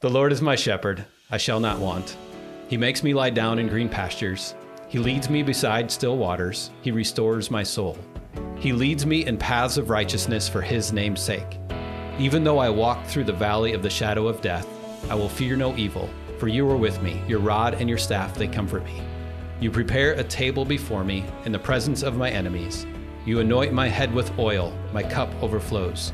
The Lord is my shepherd, I shall not want. He makes me lie down in green pastures. He leads me beside still waters. He restores my soul. He leads me in paths of righteousness for his name's sake. Even though I walk through the valley of the shadow of death, I will fear no evil, for you are with me. Your rod and your staff, they comfort me. You prepare a table before me in the presence of my enemies. You anoint my head with oil, my cup overflows.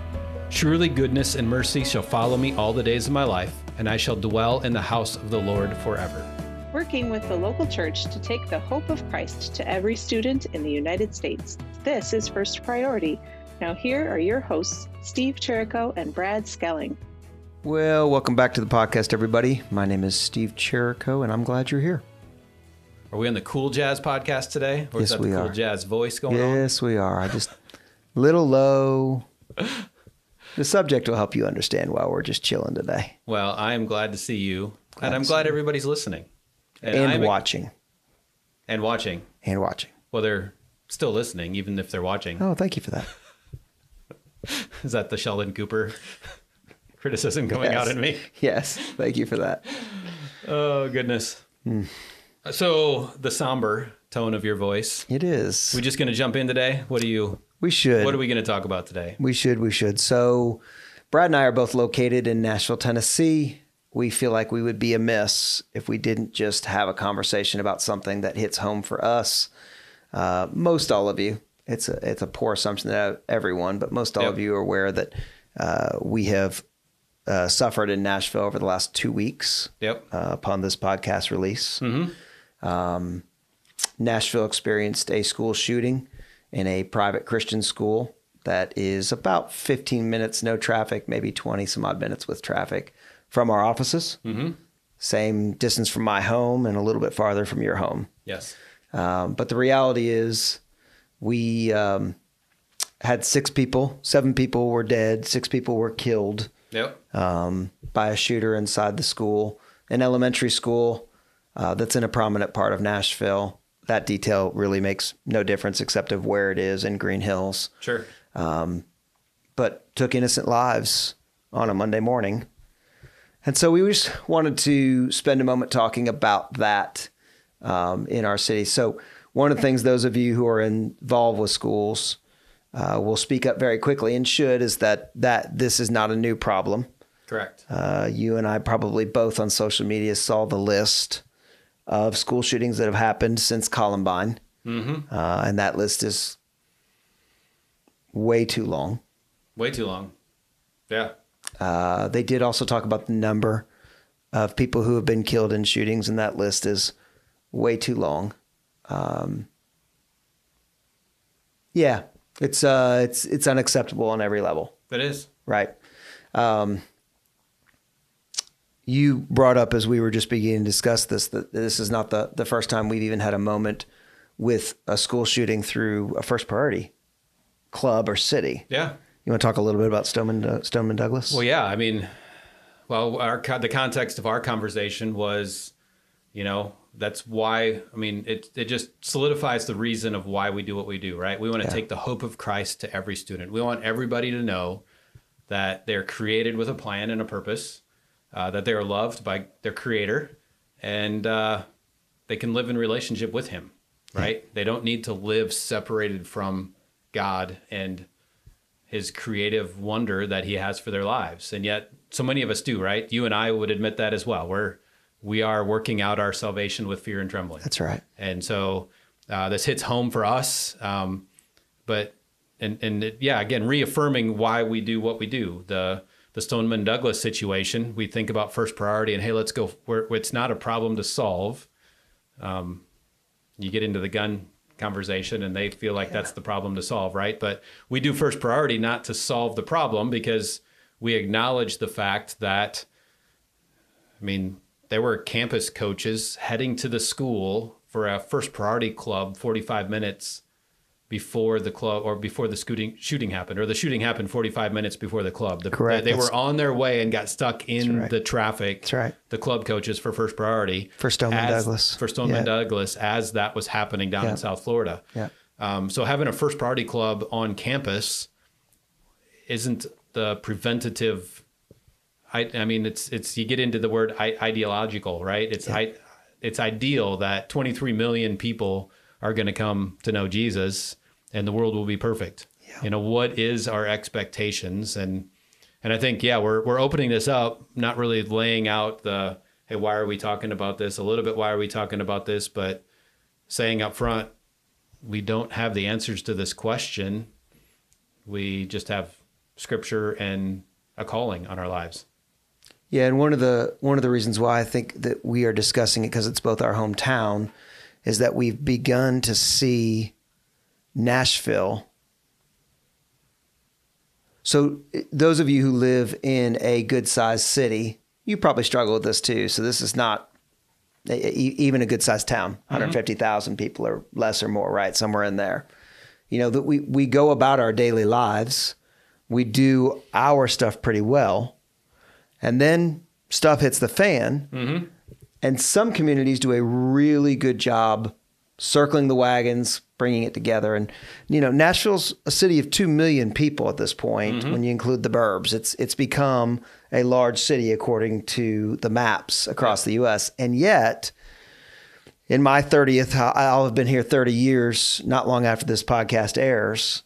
Surely goodness and mercy shall follow me all the days of my life, and I shall dwell in the house of the Lord forever. Working with the local church to take the hope of Christ to every student in the United States. This is First Priority. Now, here are your hosts, Steve Cherrico and Brad Schelling. Well, welcome back to the podcast, everybody. My name is Steve Cherrico, and I'm glad you're here. Are we on the Cool Jazz podcast today? Or is Yes, that we the Cool are. Jazz voice going on? Yes, we are. I just little low. The subject will help you understand why we're just chilling today Well, I am glad to see you, Glad and I'm glad everybody's listening and, I'm- watching and watching. and watching. Well, they're still listening, even if they're watching. Oh, thank you for that. Is that the Sheldon Cooper criticism coming out Yes. in me? Yes, thank you for that. Oh goodness. Hmm. So the somber tone of your voice. It is. We just going to jump in today. What do you? We should. What are we going to talk about today? We should. We should. So, Brad and I are both located in Nashville, Tennessee. We feel like we would be amiss if we didn't just have a conversation about something that hits home for us. Uh, most all of you, it's a it's a poor assumption that everyone, but most all Yep. of you are aware that uh, we have uh, suffered in Nashville over the last two weeks Yep. uh, upon this podcast release. Mm-hmm. Um, Nashville experienced a school shooting in a private Christian school that is about 15 minutes, no traffic, maybe 20 some odd minutes with traffic from our offices. Mm-hmm. Same distance from my home and a little bit farther from your home. Yes. Um, but the reality is, we um, had six people, seven people were dead, six people were killed Yep. um, by a shooter inside the school, an elementary school uh, that's in a prominent part of Nashville. That detail really makes no difference except of where it is in Green Hills, Sure. but took innocent lives on a Monday morning. And so we just wanted to spend a moment talking about that um, in our city. So one of the things those of you who are involved with schools uh, will speak up very quickly and should is that that this is not a new problem. Correct. Uh, you and I probably both on social media saw the list of school shootings that have happened since Columbine, Mm-hmm. uh, and that list is way too long. Way too long. Yeah. Uh, they did also talk about the number of people who have been killed in shootings, and that list is way too long. Um, yeah, it's uh, it's it's unacceptable on every level. That is. Right. Um, you brought up as we were just beginning to discuss this that this is not the, the first time we've even had a moment with a school shooting through a first priority club or city. Yeah. You want to talk a little bit about Stoneman, uh, Stoneman Douglas? Well, yeah. I mean, well, our the context of our conversation was, you know, that's why. I mean, it it just solidifies the reason of why we do what we do. Right. We want to Yeah. take the hope of Christ to every student. We want everybody to know that they're created with a plan and a purpose, uh, that they are loved by their Creator, and uh, they can live in relationship with Him. Right. They don't need to live separated from God and his creative wonder that he has for their lives. And yet so many of us do, right? You and I would admit that as well. We're we are working out our salvation with fear and trembling. That's right. And so uh, this hits home for us. Um, but and and it, yeah, again, reaffirming why we do what we do. The the Stoneman Douglas situation, we think about first priority and hey, let's go. Where it's not a problem to solve. Um, you get into the gun conversation and they feel like that's the problem to solve, right? But we do first priority not to solve the problem because we acknowledge the fact that, I mean, there were campus coaches heading to the school for a first priority club 45 minutes before the club or before the shooting shooting happened or the shooting happened 45 minutes before the club the, Correct. they That's- were on their way and got stuck in right. the traffic That's right. the club coaches for first priority For Stoneman as- Douglas. for Stoneman Yeah. Douglas as that was happening down Yeah. in South Florida. Yeah. Um, so having a first priority club on campus isn't the preventative I, I mean, it's it's you get into the word I, ideological, right? It's I, it's ideal that 23 million people are going to come to know Jesus, and the world will be perfect. Yeah. You know, what is our expectations and and I think yeah, we're we're opening this up, not really laying out the hey, why are we talking about this? A little bit, why are we talking about this? But saying up front, we don't have the answers to this question. We just have scripture and a calling on our lives. Yeah, and one of the one of the reasons why I think that we are discussing it because it's both our hometown is that we've begun to see Nashville. So those of you who live in a good-sized city, you probably struggle with this too. So this is not even a good-sized town, 150,000 people or less or more, right? Somewhere in there. You know, that we we go about our daily lives. We do our stuff pretty well and then stuff hits the fan. Mm-hmm. And some communities do a really good job circling the wagons, bringing it together. And you know, Nashville's a city of two million people at this point. Mm-hmm. When you include the burbs, it's it's become a large city according to the maps across the U.S. And yet, in my thirtieth, I'll have been here thirty years. Not long after this podcast airs,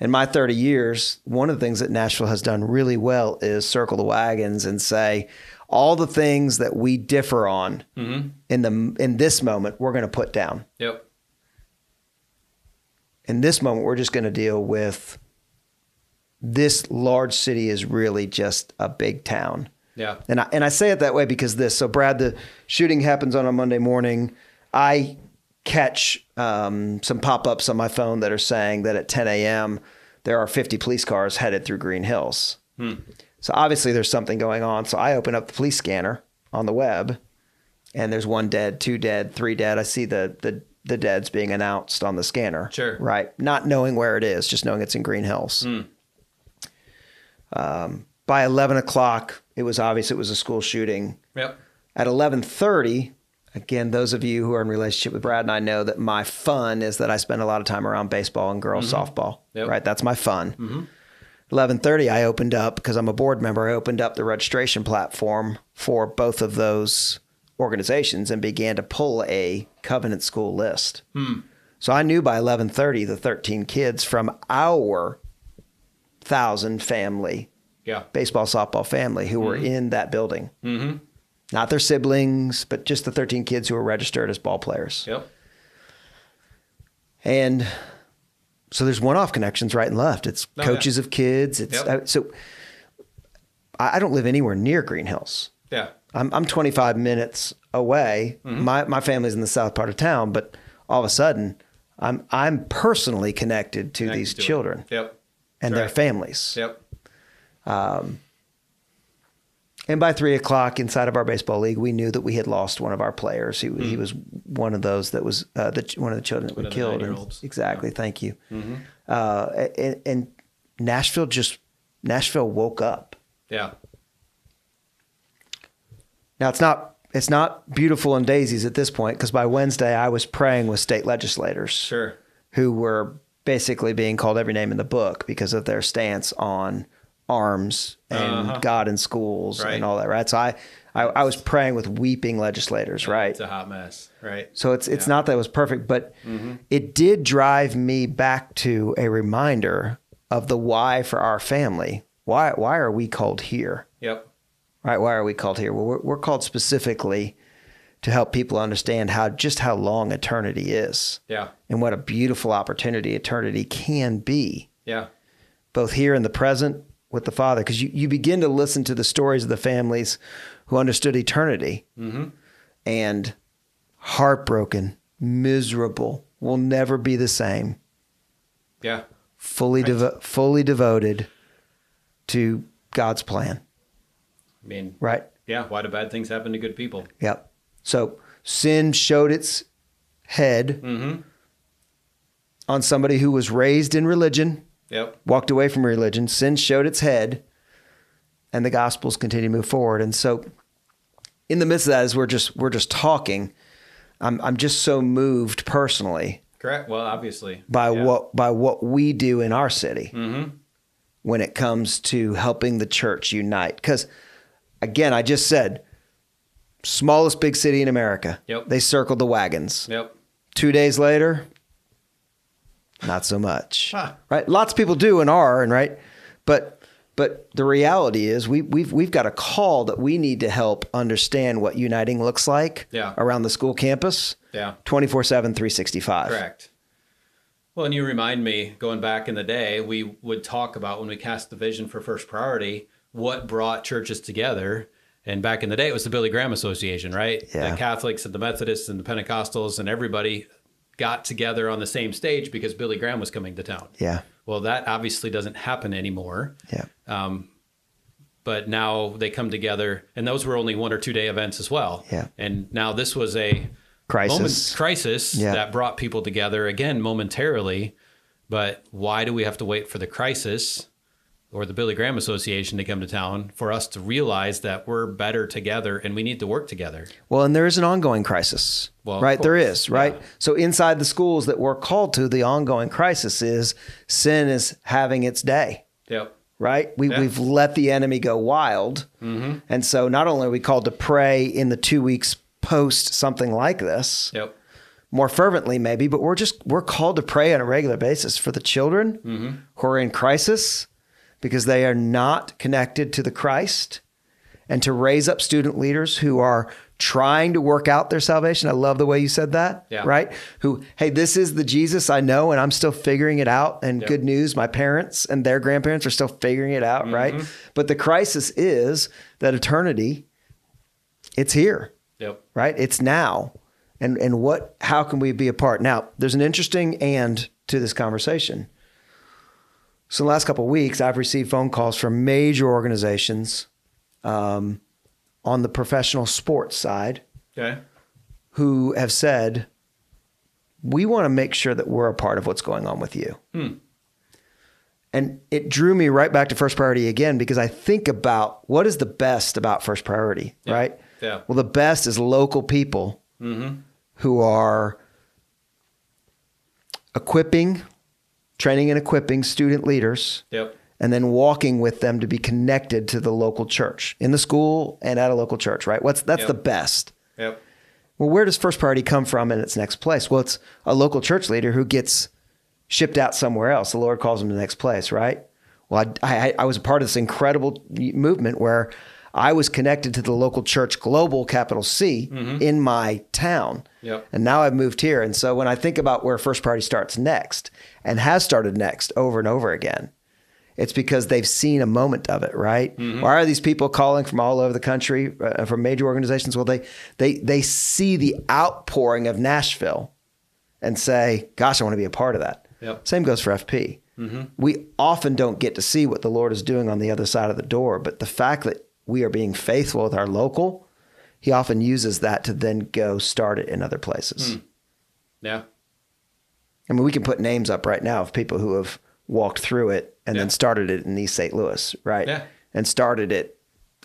in my 30 years, one of the things that Nashville has done really well is circle the wagons and say all the things that we differ on mm-hmm. in the in this moment we're going to put down. Yep. In this moment we're just going to deal with this large city is really just a big town. Yeah. And I, and I say it that way because this. So Brad, the shooting happens on a Monday morning. I catch um, some pop-ups on my phone that are saying that at 10 a.m. there are 50 police cars headed through Green Hills. So obviously there's something going on. So I open up the police scanner on the web, and there's one dead, two dead, three dead. I see the the the deads being announced on the scanner. Sure. Right. Not knowing where it is, just knowing it's in Green Hills. Um, by 11 o'clock, it was obvious it was a school shooting. Yep. At 11:30, again, those of you who are in relationship with Brad and I know that my fun is that I spend a lot of time around baseball and girls mm-hmm. softball. Yep. Right, that's my fun. Mm-hmm. 11:30, I opened up because I'm a board member. I opened up the registration platform for both of those organizations and began to pull a covenant school list. Hmm. So I knew by 11:30 the 13 kids from our thousand family Yeah. baseball softball family who were mm-hmm. in that building. Mm-hmm. Not their siblings, but just the 13 kids who were registered as ball players. Yep. And so there's one-off connections right and left. It's Oh, coaches of kids. It's Yep. uh, so I I don't live anywhere near Green Hills. Yeah. I'm I'm 25 minutes away. Mm-hmm. My my family's in the south part of town, but all of a sudden, I'm I'm personally connected to Connected these to it. children Yep. and That's their right. families. Yep. And by three o'clock inside of our baseball league, we knew that we had lost one of our players. He, he was one of those that was uh, the, one of the children that were killed. And- exactly. Thank you. Uh, and, and Nashville just Nashville woke up. Yeah. Now it's not it's not beautiful and daisies at this point because by Wednesday I was praying with state legislators Sure. who were basically being called every name in the book because of their stance on arms and Uh-huh. God in schools Right. and all that. Right. So I, I I was praying with weeping legislators. Right. It's a hot mess. Right. So it's it's Yeah. not that it was perfect, but Mm-hmm. it did drive me back to a reminder of the why for our family. Why why are we called here? Yep. Right? Why are we called here? Well, we're, we're called specifically to help people understand how just how long eternity is Yeah. and what a beautiful opportunity eternity can be, Yeah. both here in the present with the Father. Because you, you begin to listen to the stories of the families who understood eternity and heartbroken, miserable, will never be the same, Yeah. fully, Right. devo- fully devoted to God's plan. I mean, Right? yeah. Why do bad things happen to good people? Yep. So sin showed its head Mm-hmm. on somebody who was raised in religion, Yep. walked away from religion. Sin showed its head, and the gospels continue to move forward. And so, in the midst of that, as we're just we're just talking, I'm I'm just so moved personally Correct. Well, obviously. by Yeah. what by what we do in our city Mm-hmm. when it comes to helping the church unite. Because again, I just said, smallest big city in America. Yep. They circled the wagons. Yep. Two days later, not so much. Huh. Right? Lots of people do and are, and right, but but the reality is we we've we've got a call that we need to help understand what uniting looks like Yeah. around the school campus. Yeah. 24/7 365. Correct. Well, and you remind me, going back in the day, we would talk about when we cast the vision for First Priority, what brought churches together. And back in the day, it was the Billy Graham Association, right? Yeah. The Catholics and the Methodists and the Pentecostals and everybody got together on the same stage because Billy Graham was coming to town. Yeah. Well, that obviously doesn't happen anymore. Yeah. Um, but now they come together, and those were only one or two day events as well. Yeah. And now this was a Crisis. moment, crisis Yeah. that brought people together again momentarily. But why do we have to wait for the crisis or the Billy Graham Association to come to town for us to realize that we're better together and we need to work together? Well, and there is an ongoing crisis, Well, right? there is, right? yeah. So inside the schools that we're called to, the ongoing crisis is sin is having its day, Yep. right? We, Yeah. We've let the enemy go wild. Mm-hmm. And so not only are we called to pray in the two weeks post something like this, Yep. more fervently maybe, but we're just, we're called to pray on a regular basis for the children Mm-hmm. who are in crisis because they are not connected to the Christ and to raise up student leaders who are trying to work out their salvation. I love the way you said that, Yeah. right? Who, hey, this is the Jesus I know and I'm still figuring it out. And good news, my parents and their grandparents are still figuring it out, right? Mm-hmm. But the crisis is that eternity, it's here Yep. right? It's now. And and what how can we be a part? Now, there's an interesting and to this conversation. So in the last couple of weeks, I've received phone calls from major organizations um, on the professional sports side Okay. who have said, we want to make sure that we're a part of what's going on with you. And it drew me right back to first priority again because I think about what is the best about first priority, Yeah. right? Yeah. Well, the best is local people Mm-hmm. who are equipping, training and equipping student leaders, Yep. and then walking with them to be connected to the local church in the school and at a local church, right? What's that's Yep. the best. Yep. Well, where does first priority come from in its next place? Well, it's a local church leader who gets shipped out somewhere else. The Lord calls him to the next place, right? Well, I, I, I was a part of this incredible movement where I was connected to the local church, global capital C, mm-hmm. in my town. Yep. And now I've moved here. And so when I think about where first priority starts next and has started next over and over again, it's because they've seen a moment of it, right? Mm-hmm. Why are these people calling from all over the country, uh, from major organizations? Well, they they they see the outpouring of Nashville, and say, "Gosh, I want to be a part of that." Yep. Same goes for FP. Mm-hmm. We often don't get to see what the Lord is doing on the other side of the door, but the fact that we are being faithful with our local, He often uses that to then go start it in other places. Yeah. I mean, we can put names up right now of people who have walked through it and Yeah. then started it in East St. Louis, right? Yeah. And started it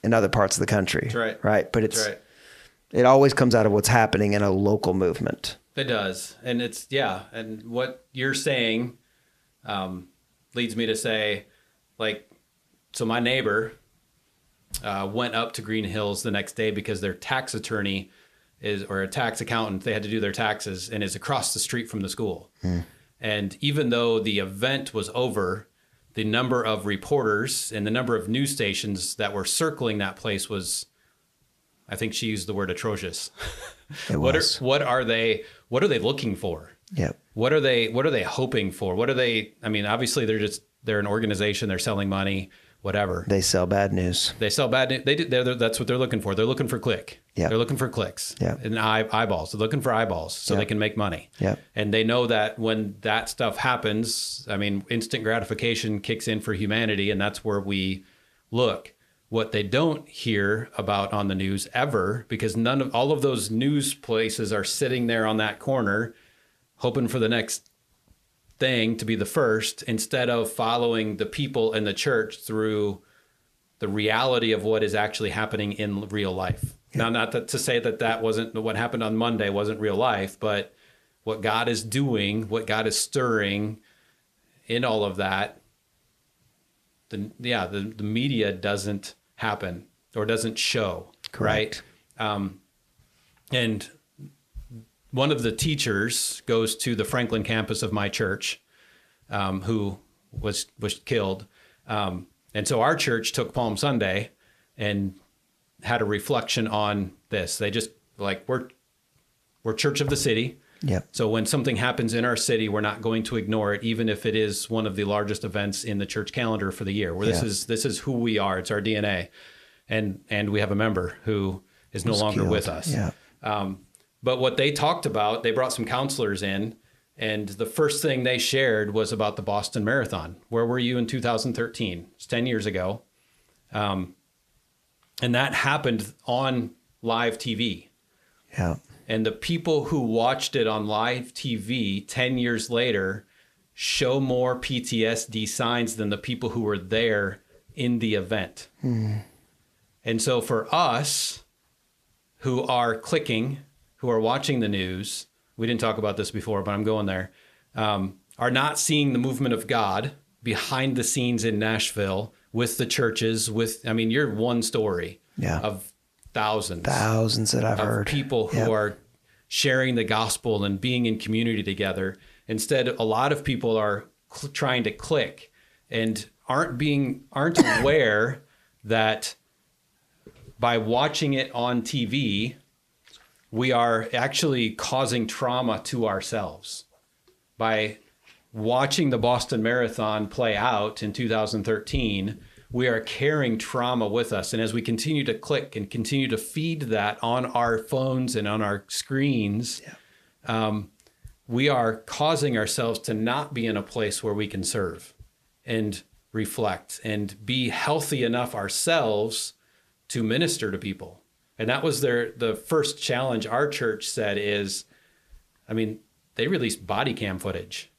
in other parts of the country. That's right. Right. But it's right. it always comes out of what's happening in a local movement. It does, and it's yeah. And what you're saying um, leads me to say, like, so my neighbor uh, went up to Green Hills the next day because their tax attorney is or a tax accountant. They had to do their taxes and is across the street from the school. And even though the event was over, the number of reporters and the number of news stations that were circling that place was, I think she used the word atrocious. It what was. are what are they what are they looking for? Yeah. What are they what are they hoping for? What are they I mean, obviously they're just they're an organization, they're selling money, whatever. They sell bad news. They sell bad news. they do they're, that's what they're looking for. They're looking for click. Yeah. They're looking for clicks. Yeah. And eye, eyeballs. They're looking for eyeballs so they can make money. Yeah. And they know that when that stuff happens, I mean, instant gratification kicks in for humanity and that's where we look. What they don't hear about on the news ever, because none of all of those news places are sitting there on that corner, hoping for the next thing to be the first, instead of following the people in the church through the reality of what is actually happening in real life. Now, not that, to say that that wasn't what happened on Monday wasn't real life, but what God is doing, what God is stirring in all of that, the yeah, the, the media doesn't happen. or doesn't show, Correct. right? Um, and one of the teachers goes to the Franklin campus of my church, um, who was was killed, um, and so our church took Palm Sunday and had a reflection on this. They just like we're we're church of the city. Yep. So when something happens in our city, we're not going to ignore it, even if it is one of the largest events in the church calendar for the year. Where this Yeah. is this is who we are. It's our DNA, and and we have a member who is no longer killed. with us. Yeah. Um, but what they talked about, they brought some counselors in, and the first thing they shared was about the Boston Marathon. Where were you in 2013? It's 10 years ago. Um, and that happened on live TV. Yeah. And the people who watched it on live TV 10 years later show more PTSD signs than the people who were there in the event. And so for us who are clicking, who are watching the news, we didn't talk about this before, but I'm going there, um, are not seeing the movement of God behind the scenes in Nashville with the churches, with, I mean, you're one story Yeah. of thousands Thousands that I've of heard. people who Yep. are sharing the gospel and being in community together. Instead, a lot of people are cl- trying to click and aren't being aren't aware that by watching it on TV, we are actually causing trauma to ourselves by watching the Boston Marathon play out in 2013, we are carrying trauma with us. And as we continue to click and continue to feed that on our phones and on our screens, um, we are causing ourselves to not be in a place where we can serve and reflect and be healthy enough ourselves to minister to people. And that was their the first challenge our church said is I mean, they released body cam footage.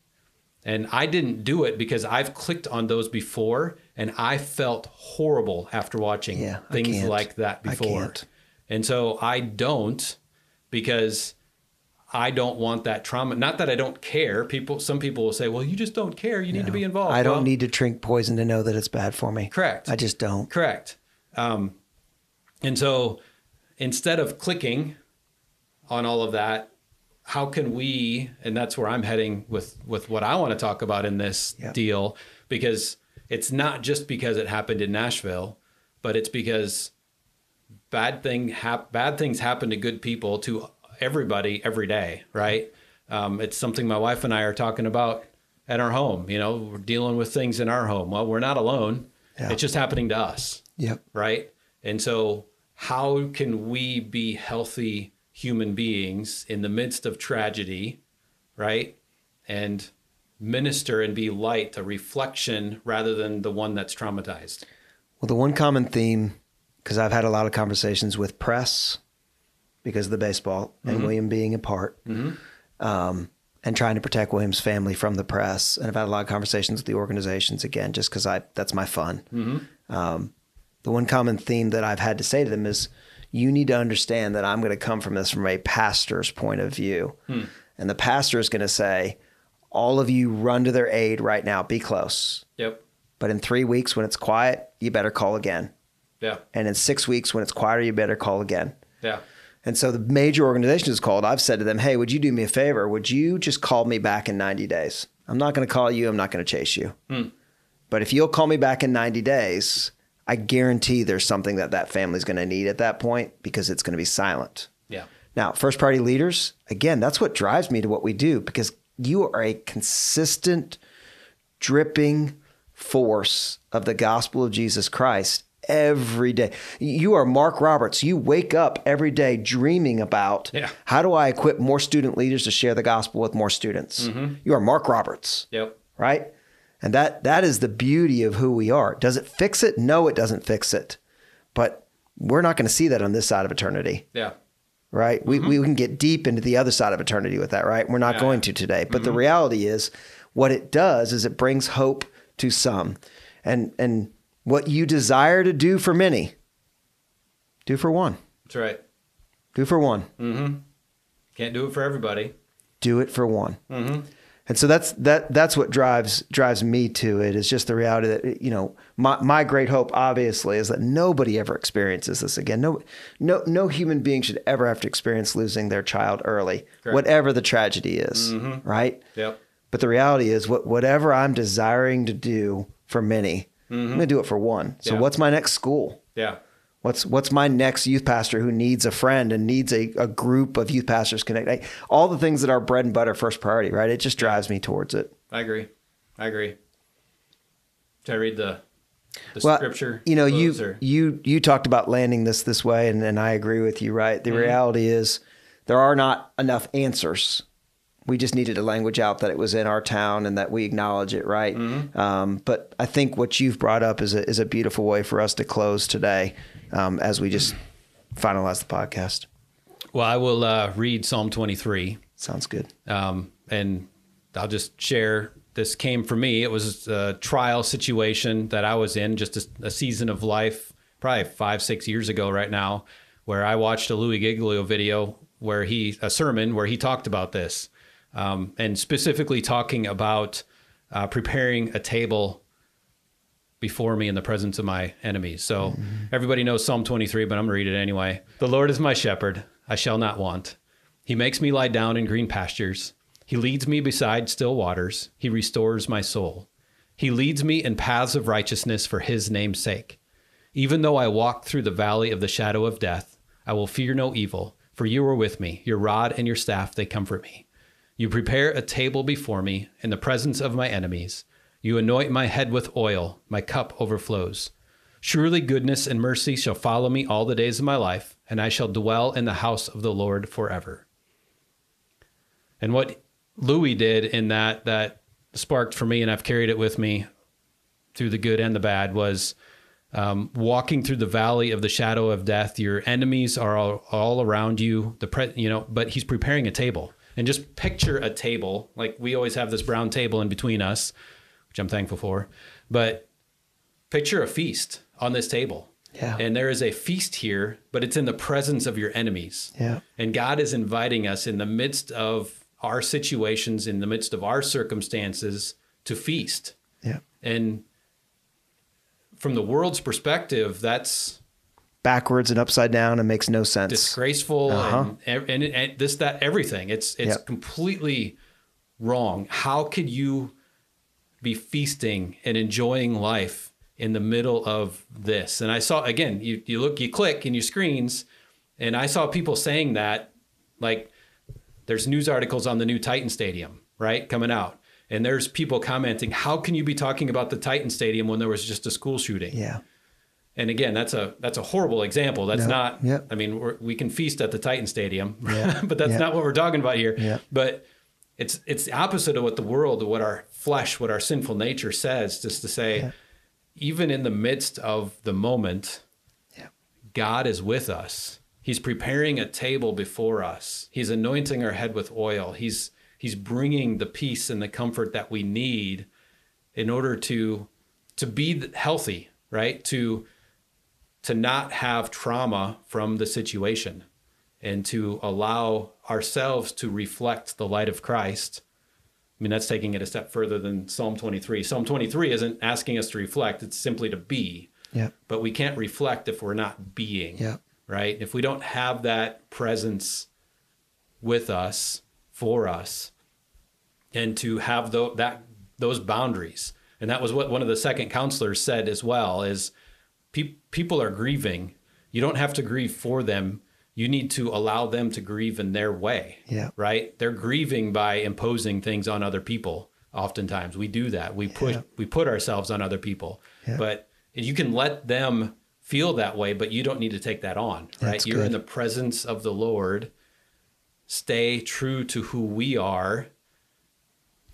And I didn't do it because I've clicked on those before and I felt horrible after watching Yeah, things like that before. And so I don't because I don't want that trauma. Not that I don't care. People some people will say, "Well, you just don't care. You need to be involved." I don't Well, need to drink poison to know that it's bad for me. Correct. I just don't. Correct. Um, and so instead of clicking on all of that, how can we, and that's where I'm heading with, with what I want to talk about in this deal, because it's not just because it happened in Nashville, but it's because bad thing hap- bad things happen to good people to everybody every day, right? Um, it's something my wife and I are talking about at our home. You know, we're dealing with things in our home. Well, we're not alone. Yeah. It's just happening to us, Yep. right? And so, how can we be healthy human beings in the midst of tragedy, right? And minister and be light, a reflection rather than the one that's traumatized. Well, the one common theme, because I've had a lot of conversations with press because of the baseball and William being a part, um, and trying to protect William's family from the press. And I've had a lot of conversations with the organizations again, just because I that's my fun. Um, the one common theme that I've had to say to them is, you need to understand that I'm going to come from this from a pastor's point of view, hmm. and the pastor is going to say, all of you run to their aid right now. Be close. Yep. But in three weeks, when it's quiet, you better call again. Yeah. And in six weeks, when it's quieter, you better call again. Yeah. And so the major organization is called. I've said to them, hey, would you do me a favor? Would you just call me back in 90 days? I'm not going to call you. I'm not going to chase you. Hmm. But if you'll call me back in 90 days, I guarantee there's something that that family's going to need at that point because it's going to be silent. Yeah. Now, first party leaders, again, that's what drives me to what we do because you are a consistent, dripping force of the gospel of Jesus Christ every day. You are Mark Roberts. You wake up every day dreaming about Yeah. how do I equip more student leaders to share the gospel with more students? Mm-hmm. You are Mark Roberts Yep. right? And that that is the beauty of who we are. Does it fix it? No, it doesn't fix it. But we're not going to see that on this side of eternity, Yeah. right? We, we can get deep into the other side of eternity with that, right? We're not Yeah. going to today. But the reality is, what it does is it brings hope to some, and and what you desire to do for many, do for one. That's right. Do for one. Mm-hmm. Can't do it for everybody. Do it for one. Mm-hmm. And so that's that that's what drives drives me to it is just the reality that you know my my great hope obviously is that nobody ever experiences this again. No no no human being should ever have to experience losing their child early, Correct. whatever the tragedy is, mm-hmm. right? Yep. But the reality is what whatever I'm desiring to do for many, I'm mm-hmm. going to do it for one. So what's my next school? Yeah. What's what's my next youth pastor who needs a friend and needs a, a group of youth pastors connect? Like, all the things that are bread and butter first priority, right? It just drives me towards it. I agree. I agree. Should I read the the Well, scripture? you know, you or- you you talked about landing this this way, and, and I agree with you. Right, Mm-hmm. the reality is there are not enough answers. We just needed to language out that it was in our town and that we acknowledge it, right? Mm-hmm. Um, but I think what you've brought up is a is a beautiful way for us to close today, um, as we just finalize the podcast. Well, I will uh, read Psalm 23. Sounds good. Um, and I'll just share this came for me. It was a trial situation that I was in, just a, a season of life, probably five, six years ago, right now, where I watched a Louis Giglio video where he, a sermon where he talked about this, um, and specifically talking about uh, preparing a table before me in the presence of my enemies. So mm-hmm. everybody knows Psalm 23, but I'm going to read it anyway. The Lord is my shepherd, I shall not want. He makes me lie down in green pastures. He leads me beside still waters. He restores my soul. He leads me in paths of righteousness for his name's sake. Even though I walk through the valley of the shadow of death, I will fear no evil, for you are with me. Your rod and your staff, they comfort me. You prepare a table before me in the presence of my enemies. You anoint my head with oil, my cup overflows. Surely goodness and mercy shall follow me all the days of my life, and I shall dwell in the house of the Lord forever. And what Louis did in that that sparked for me, and I've carried it with me through the good and the bad, was um, walking through the valley of the shadow of death. Your enemies are all, all around you. The pre, you know, but he's preparing a table, and just picture a table like we always have this brown table in between us, which I'm thankful for. But picture a feast on this table. Yeah. And there is a feast here, but it's in the presence of your enemies. Yeah. And God is inviting us in the midst of our situations, in the midst of our circumstances, to feast. Yeah. And from the world's perspective, that's Backwards and upside down and makes no sense. disgraceful Uh-huh. and, and, and this, that, everything. It's, it's Yep. completely wrong. How could you be feasting and enjoying life in the middle of this? And I saw, again, you, you look, you click in your screens, and I saw people saying that, like, there's news articles on the new Titan Stadium, right, coming out. And there's people commenting, how can you be talking about the Titan Stadium when there was just a school shooting? yeah. And again, that's a that's a horrible example. That's No, not. yep. I mean, we're, we can feast at the Titan Stadium, Yeah, but that's not what we're talking about here. Yeah. But it's it's the opposite of what the world, what our flesh, what our sinful nature says. Just to say, Yeah. even in the midst of the moment, Yeah. God is with us. He's preparing a table before us. He's anointing our head with oil. He's he's bringing the peace and the comfort that we need in order to to be healthy, right? To to not have trauma from the situation and to allow ourselves to reflect the light of Christ. I mean, that's taking it a step further than Psalm 23. Psalm 23 isn't asking us to reflect, it's simply to be. Yeah. But we can't reflect if we're not being, Yeah. right? If we don't have that presence with us, for us, and to have tho- that those boundaries. And that was what one of the second counselors said as well is pe- people are grieving. You don't have to grieve for them. You need to allow them to grieve in their way. Yeah. Right? They're grieving by imposing things on other people. Oftentimes we do that. We push Yeah. we put ourselves on other people. Yeah. But you can let them feel that way, but you don't need to take that on. Right? That's You're in the presence of the Lord. Stay true to who we are.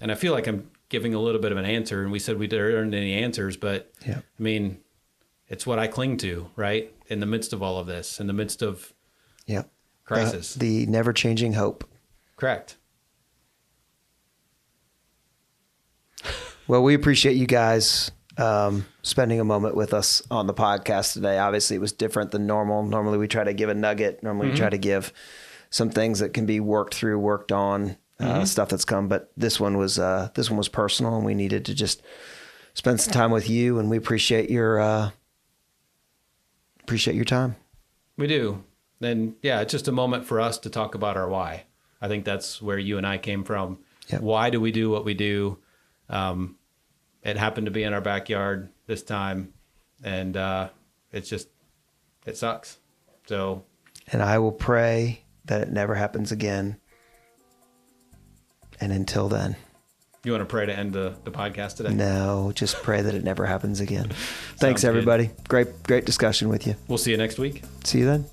And I feel like I'm giving a little bit of an answer, and we said we didn't earn any answers, but Yeah. I mean, it's what I cling to, right? In the midst of all of this, in the midst of Yeah. crisis. The, the never changing hope. Correct. Well, we appreciate you guys um, spending a moment with us on the podcast today. Obviously, it was different than normal. Normally, we try to give a nugget. Normally, we try to give some things that can be worked through, worked on. uh, stuff that's come, but this one was uh, this one was personal, and we needed to just spend some time with you, and we appreciate your uh, appreciate your time. We do. And yeah, it's just a moment for us to talk about our why. I think that's where you and I came from. Yep. Why do we do what we do? Um, it happened to be in our backyard this time, and uh, it's just it sucks. So And I will pray that it never happens again. And until then, you want to pray to end the, the podcast today? no, just pray that it never happens again. Thanks, good. everybody. Great, great discussion with you. We'll see you next week. See you then.